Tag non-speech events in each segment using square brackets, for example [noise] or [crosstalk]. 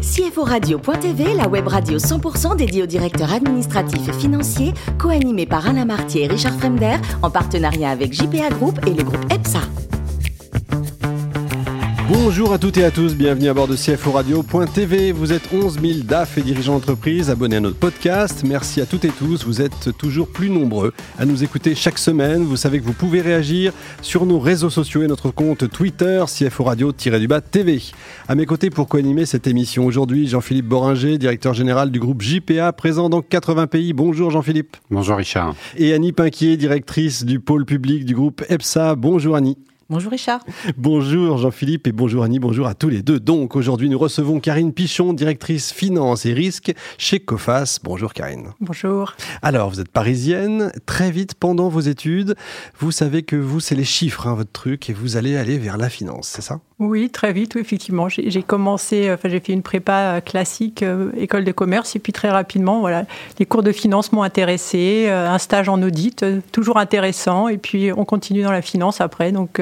CFO Radio.tv, la web radio 100% dédiée aux directeurs administratifs et financiers, co-animée par Alain Martier et Richard Fremder, en partenariat avec JPA Group et le groupe EPSA. Bonjour à toutes et à tous, bienvenue à bord de CFO Radio.tv. Vous êtes 11 000 DAF et dirigeants d'entreprise abonnés à notre podcast. Merci à toutes et tous, vous êtes toujours plus nombreux à nous écouter chaque semaine. Vous savez que vous pouvez réagir sur nos réseaux sociaux et notre compte Twitter CFO Radio-du-bas TV. À mes côtés pour co-animer cette émission aujourd'hui, Jean-Philippe Boringer, directeur général du groupe JPA, présent dans 80 pays. Bonjour Jean-Philippe. Bonjour Richard. Et Annie Pinquier, directrice du pôle public du groupe EPSA. Bonjour Annie. Bonjour Richard. Bonjour Jean-Philippe et bonjour Annie, bonjour à tous les deux. Donc aujourd'hui nous recevons Karine Pichon, directrice finance et risques chez Cofas. Bonjour Karine. Bonjour. Alors vous êtes parisienne, très vite pendant vos études, vous savez que vous c'est les chiffres hein, votre truc et vous allez aller vers la finance, c'est ça? Oui, très vite, effectivement. J'ai commencé, euh, enfin j'ai fait une prépa euh, classique, euh, école de commerce et puis très rapidement, voilà, les cours de finance m'ont intéressé, un stage en audit, toujours intéressant et puis on continue dans la finance après. Donc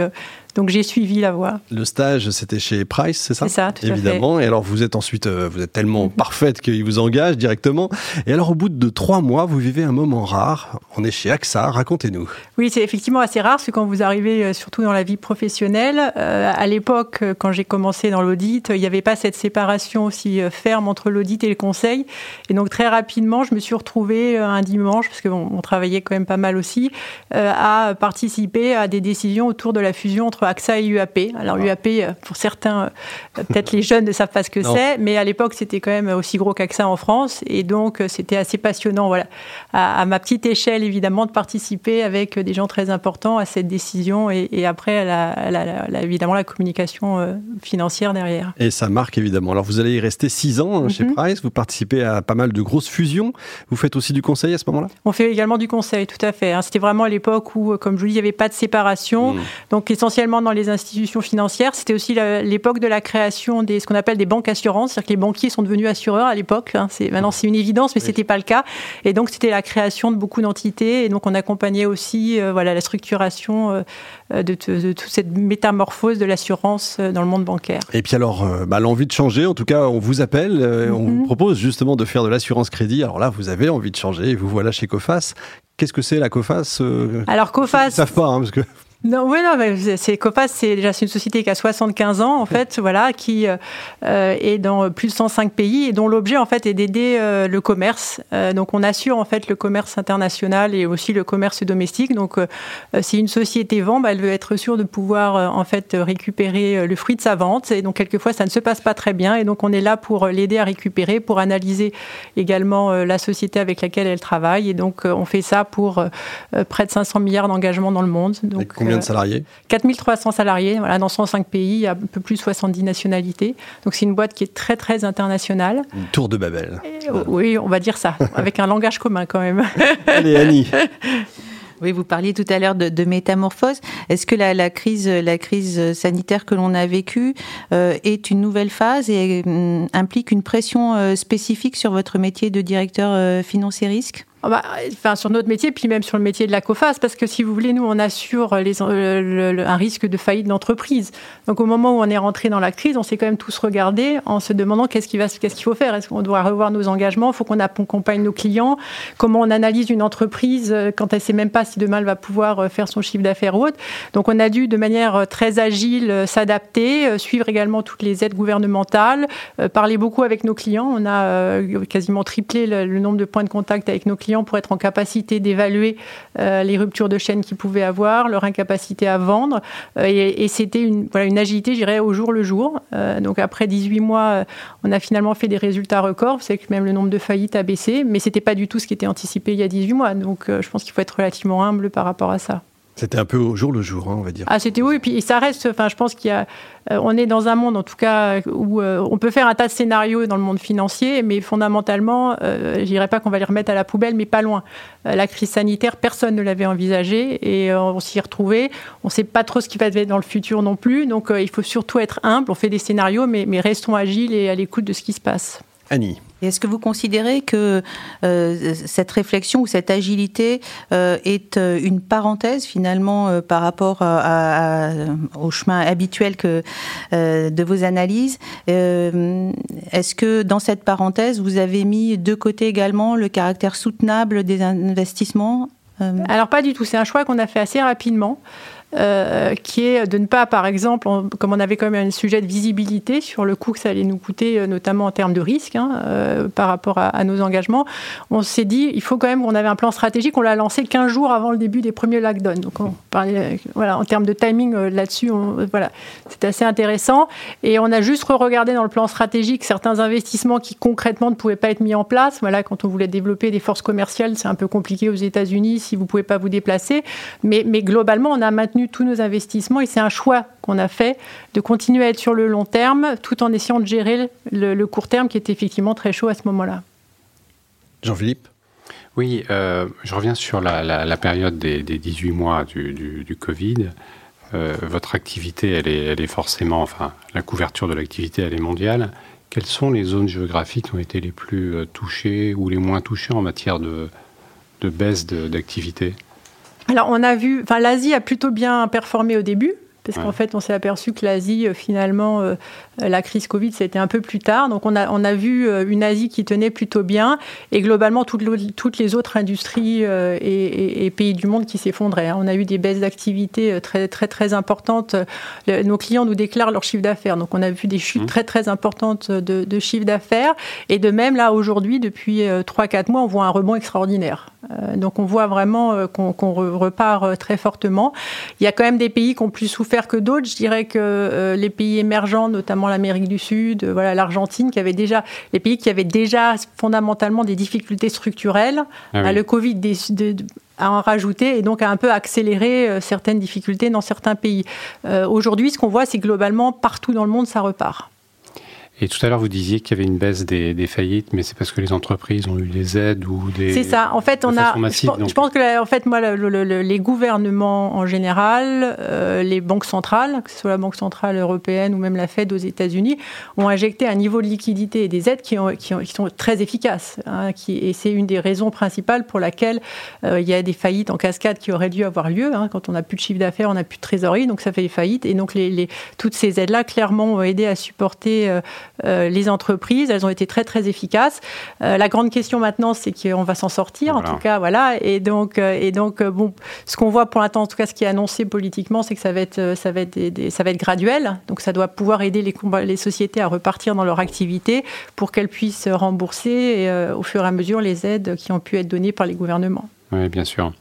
donc j'ai suivi la voie. Le stage, c'était chez Price, c'est ça C'est ça, tout Évidemment. À fait. Et alors vous êtes ensuite, euh, vous êtes tellement mhm. parfaite qu'il vous engage directement. Et alors au bout de trois mois, vous vivez un moment rare. On est chez AXA. Racontez-nous. Oui, c'est effectivement assez rare, c'est quand vous arrivez euh, surtout dans la vie professionnelle. Euh, à l'époque, quand j'ai commencé dans l'audit, il n'y avait pas cette séparation aussi ferme entre l'audit et le conseil. Et donc très rapidement, je me suis retrouvée un dimanche, parce qu'on on travaillait quand même pas mal aussi, à participer à des décisions autour de la fusion entre AXA et UAP. Alors ah. UAP, euh, pour certains, euh, peut-être les jeunes ne savent pas ce que c'est, mais à l'époque c'était quand même aussi gros qu'AXA en France, et donc euh, c'était assez passionnant, voilà, à, ma petite échelle évidemment, de participer avec des gens très importants à cette décision, et, après la, évidemment la communication financière derrière. Et ça marque évidemment. Alors vous allez y rester six ans hein, chez mhm. Price, vous participez à pas mal de grosses fusions, vous faites aussi du conseil à ce moment-là? On fait également du conseil, tout à fait. Hein. C'était vraiment à l'époque où, comme je vous dis, il n'y avait pas de séparation, mmh. donc essentiellement dans les institutions financières. C'était aussi l'époque de la création des ce qu'on appelle des banques assurances, c'est-à-dire que les banquiers sont devenus assureurs à l'époque. Hein. Maintenant c'est une évidence, mais ce c'était pas le cas. Et donc c'était la création de beaucoup d'entités. Et donc on accompagnait aussi euh, voilà la structuration euh, de, toute cette métamorphose de l'assurance euh, dans le monde bancaire. Et puis alors bah, l'envie de changer, en tout cas on vous appelle, on vous mhm. propose justement de faire de l'assurance crédit. Alors là vous avez envie de changer et vous voilà chez Cofas. Qu'est-ce que c'est la COFAS Alors COFAS, ils savent pas hein, parce que non, oui, non, c'est Copas, c'est déjà une société qui a 75 ans en fait, voilà, qui euh, est dans plus de 105 pays et dont l'objet en fait est d'aider euh, le commerce. Euh, donc on assure en fait le commerce international et aussi le commerce domestique. Donc si une société vend, bah, elle veut être sûre de pouvoir en fait récupérer le fruit de sa vente. Et donc quelquefois ça ne se passe pas très bien et donc on est là pour l'aider à récupérer, pour analyser également la société avec laquelle elle travaille. Et donc on fait ça pour près de 500 milliards d'engagements dans le monde. Donc Combien de salariés 4300 salariés, voilà, dans 105 pays, un peu plus de 70 nationalités. Donc c'est une boîte qui est très très internationale. Une tour de Babel. oui, on va dire ça, avec un langage commun quand même. [laughs] Allez Annie [laughs] Oui, vous parliez tout à l'heure de, métamorphose. Est-ce que la, crise, la crise sanitaire que l'on a vécue euh, est une nouvelle phase et euh, implique une pression euh, spécifique sur votre métier de directeur financier risque? Enfin, sur notre métier, puis même sur le métier de la COFAS, parce que si vous voulez, nous, on assure les, un risque de faillite d'entreprise. Donc au moment où on est rentré dans la crise, on s'est quand même tous regardés en se demandant qu'est-ce qu'il qu'est-ce qu'il faut faire. Est-ce qu'on doit revoir nos engagements? Il faut qu'on accompagne nos clients? Comment on analyse une entreprise euh, quand elle ne sait même pas si demain elle va pouvoir euh, faire son chiffre d'affaires ou autre? Donc on a dû de manière euh, très agile s'adapter, suivre également toutes les aides gouvernementales, parler beaucoup avec nos clients. On a quasiment triplé le nombre de points de contact avec nos clients pour être en capacité d'évaluer euh, les ruptures de chaîne qu'ils pouvaient avoir, leur incapacité à vendre. Euh, et, c'était une, agilité, je dirais, au jour le jour. Euh, donc après 18 mois, on a finalement fait des résultats records. Vous savez que même le nombre de faillites a baissé, mais c'était pas du tout ce qui était anticipé il y a 18 mois. Donc je pense qu'il faut être relativement humble par rapport à ça. C'était un peu au jour le jour, hein, on va dire. Ah, c'était oui, et puis ça reste. Enfin, je pense qu'il y a. Euh, on est dans un monde, en tout cas, où euh, on peut faire un tas de scénarios dans le monde financier, mais fondamentalement, euh, je dirais pas qu'on va les remettre à la poubelle, mais pas loin. la crise sanitaire, personne ne l'avait envisagé et on s'y est retrouvé. On ne sait pas trop ce qui va être dans le futur non plus, donc il faut surtout être humble. On fait des scénarios, mais, mais restons agiles et à l'écoute de ce qui se passe. Annie Est-ce que vous considérez que euh, cette réflexion ou cette agilité euh, est euh, une parenthèse finalement par rapport au chemin habituel que, de vos analyses Est-ce que dans cette parenthèse, vous avez mis de côté également le caractère soutenable des investissements Alors pas du tout, c'est un choix qu'on a fait assez rapidement. Euh, qui est de ne pas, par exemple, comme on avait quand même un sujet de visibilité sur le coût que ça allait nous coûter, euh, notamment en termes de risque hein, euh, par rapport à, nos engagements, on s'est dit, il faut quand même qu'on avait un plan stratégique, on l'a lancé 15 jours avant le début des premiers lockdowns. Donc en termes de timing là-dessus, voilà, c'était assez intéressant. Et on a juste re-regardé dans le plan stratégique certains investissements qui concrètement ne pouvaient pas être mis en place. Voilà, quand on voulait développer des forces commerciales, c'est un peu compliqué aux États-Unis si vous ne pouvez pas vous déplacer. Mais, mais globalement, on a maintenu tous nos investissements et c'est un choix qu'on a fait de continuer à être sur le long terme tout en essayant de gérer le, court terme qui était effectivement très chaud à ce moment-là. Jean-Philippe Oui, euh, je reviens sur la, période des, 18 mois du, Covid. Euh, votre activité, elle est, elle est forcément, enfin, la couverture de l'activité, elle est mondiale. Quelles sont les zones géographiques qui ont été les plus euh, touchées ou les moins touchées en matière de, de baisse d'activité? Alors, on a vu, enfin, l'Asie a plutôt bien performé au début, parce qu'en fait, on s'est aperçu que l'Asie, euh, finalement, euh, la crise Covid, c'était un peu plus tard. Donc, on a, on a vu euh, une Asie qui tenait plutôt bien, et globalement, toutes, toutes les autres industries et, pays du monde qui s'effondraient. Hein. On a eu des baisses d'activité très, très, très importantes. nos clients nous déclarent leur chiffre d'affaires. Donc, on a vu des chutes mmh. très, très importantes de, de chiffre d'affaires. Et de même, là, aujourd'hui, depuis 3-4 mois, on voit un rebond extraordinaire. Donc, on voit vraiment qu'on repart très fortement. Il y a quand même des pays qui ont plus souffert que d'autres. Je dirais que euh, les pays émergents, notamment l'Amérique du Sud, euh, voilà, l'Argentine, qui avait déjà, les pays qui avaient déjà fondamentalement des difficultés structurelles, ah le Covid a en rajouté et donc a un peu accéléré euh, certaines difficultés dans certains pays. Aujourd'hui, ce qu'on voit, c'est globalement, partout dans le monde, ça repart. Et tout à l'heure, vous disiez qu'il y avait une baisse des, faillites, mais c'est parce que les entreprises ont eu des aides ou des. C'est ça. En fait, on a. je, pense, que, en fait, moi, les gouvernements en général, euh, les banques centrales, que ce soit la Banque centrale européenne ou même la Fed aux États-Unis, ont injecté un niveau de liquidité et des aides qui, ont, qui, sont très efficaces. Hein, qui, et c'est une des raisons principales pour laquelle euh, il y a des faillites en cascade qui auraient dû avoir lieu. Hein. Quand on n'a plus de chiffre d'affaires, on n'a plus de trésorerie, donc ça fait des faillites. Et donc, les, toutes ces aides-là, clairement, ont aidé à supporter. Euh, les entreprises. Elles ont été très très efficaces. Euh, la grande question maintenant, c'est qu'on va s'en sortir, en tout cas, voilà. Et donc, euh, et donc bon, ce qu'on voit pour l'instant, en tout cas, ce qui est annoncé politiquement, c'est que ça va être, ça va être, ça va être graduel. Donc, ça doit pouvoir aider les, les sociétés à repartir dans leur activité pour qu'elles puissent rembourser au fur et à mesure les aides qui ont pu être données par les gouvernements. Oui, bien sûr.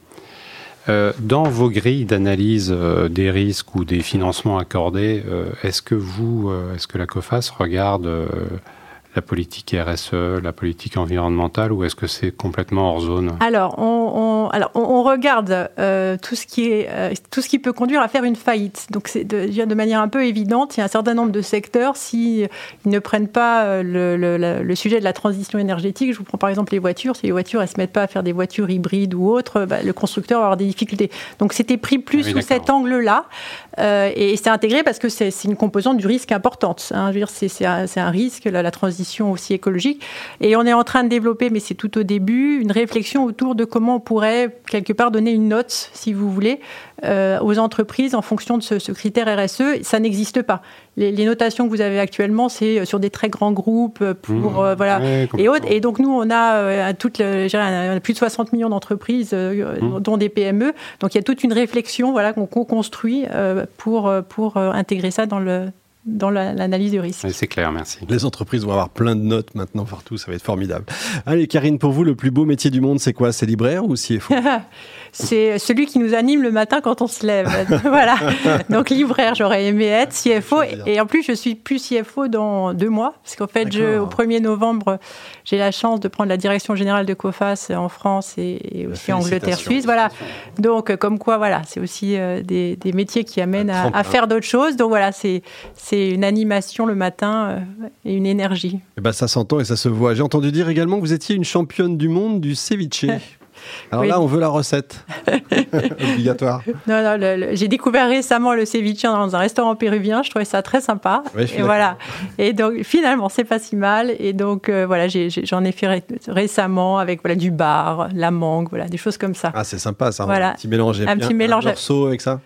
Euh, dans vos grilles d'analyse euh, des risques ou des financements accordés, euh, est-ce que vous, est-ce que la COFAS regarde la politique RSE, la politique environnementale, ou est-ce que c'est complètement hors zone Alors, on, alors on, regarde euh, tout, ce qui est, euh, tout ce qui peut conduire à faire une faillite. Donc, c'est de, de manière un peu évidente, il y a un certain nombre de secteurs, s'ils ils ne prennent pas euh, le, le, sujet de la transition énergétique, je vous prends par exemple les voitures, si les voitures ne se mettent pas à faire des voitures hybrides ou autres, bah, le constructeur va avoir des difficultés. Donc, c'était pris plus ah sous cet angle-là, et c'est intégré parce que c'est une composante du risque importante. Hein. C'est un, un, risque, la transition aussi écologique. Et on est en train de développer, mais c'est tout au début, une réflexion autour de comment on pourrait quelque part donner une note, si vous voulez, euh, aux entreprises en fonction de ce, critère RSE. Ça n'existe pas. Les, notations que vous avez actuellement, c'est sur des très grands groupes pour mmh. euh, voilà et autres. Et donc nous, on a euh, toute plus de 60 millions d'entreprises, mmh. dont des PME. Donc il y a toute une réflexion voilà qu'on co-construit pour pour intégrer ça dans le dans l'analyse du risque. C'est clair, merci. Les entreprises vont avoir plein de notes maintenant partout, ça va être formidable. Allez, Karine, pour vous, le plus beau métier du monde, c'est quoi? C'est libraire ou CFO [laughs] C'est celui qui nous anime le matin quand on se lève. [laughs] voilà. Donc libraire, j'aurais aimé être CFO. Et en plus, je suis plus CFO dans deux mois, parce qu'en fait, je, au 1er novembre, j'ai la chance de prendre la direction générale de COFAS en France et, aussi en Angleterre-Suisse. Voilà. Donc, comme quoi, voilà, c'est aussi euh, des, métiers qui amènent à, faire d'autres choses. Donc voilà, c'est une animation le matin euh, et une énergie. Et eh ben, ça s'entend et ça se voit. J'ai entendu dire également que vous étiez une championne du monde du ceviche. [laughs] Alors là, on veut la recette. [laughs] Obligatoire. Non, non, j'ai découvert récemment le ceviche dans un restaurant péruvien. Je trouvais ça très sympa. et voilà. Et donc, finalement, c'est pas si mal. Et donc, euh, voilà, j'en ai, fait récemment avec voilà, du bar, la mangue, voilà, des choses comme ça. Ah, c'est sympa ça. Voilà. Un petit mélange. Un petit mélange. Un morceau avec ça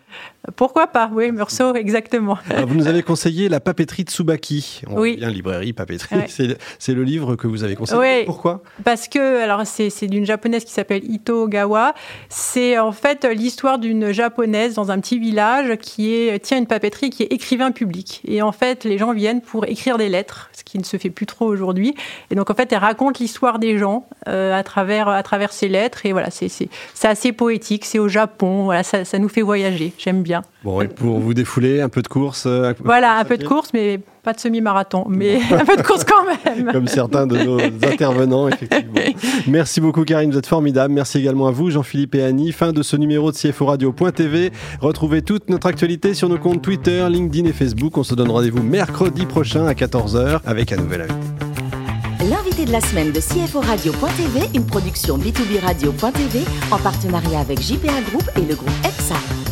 pourquoi pas, oui, Meursault, exactement. vous nous avez conseillé La papeterie de Tsubaki. On oui. Bien librairie, papeterie. [laughs] C'est le livre que vous avez conseillé. Oui. Pourquoi? Parce que, alors, c'est d'une japonaise qui s'appelle Ito Ogawa. C'est en fait l'histoire d'une japonaise dans un petit village qui est, tient une papeterie qui est écrivain public. Et en fait, les gens viennent pour écrire des lettres, ce qui ne se fait plus trop aujourd'hui. Et donc, en fait, elle raconte l'histoire des gens euh, à, travers, à travers ces lettres. Et voilà, c'est assez poétique. C'est au Japon. Voilà, ça, ça nous fait voyager j'aime bien. Bon, et pour vous défouler, un peu de course euh, Voilà, un peu de course, mais pas de semi-marathon, mais [laughs] un peu de course quand même. Comme certains de nos [laughs] intervenants, effectivement. Merci beaucoup, Karine, vous êtes formidable. Merci également à vous, Jean-Philippe et Annie. Fin de ce numéro de CFO Radio.tv. Retrouvez toute notre actualité sur nos comptes Twitter, LinkedIn et Facebook. On se donne rendez-vous mercredi prochain à 14h avec un nouvel invité. L'invité de la semaine de CFO Radio.tv, une production B2B Radio.tv en partenariat avec JPA Group et le groupe EPSA.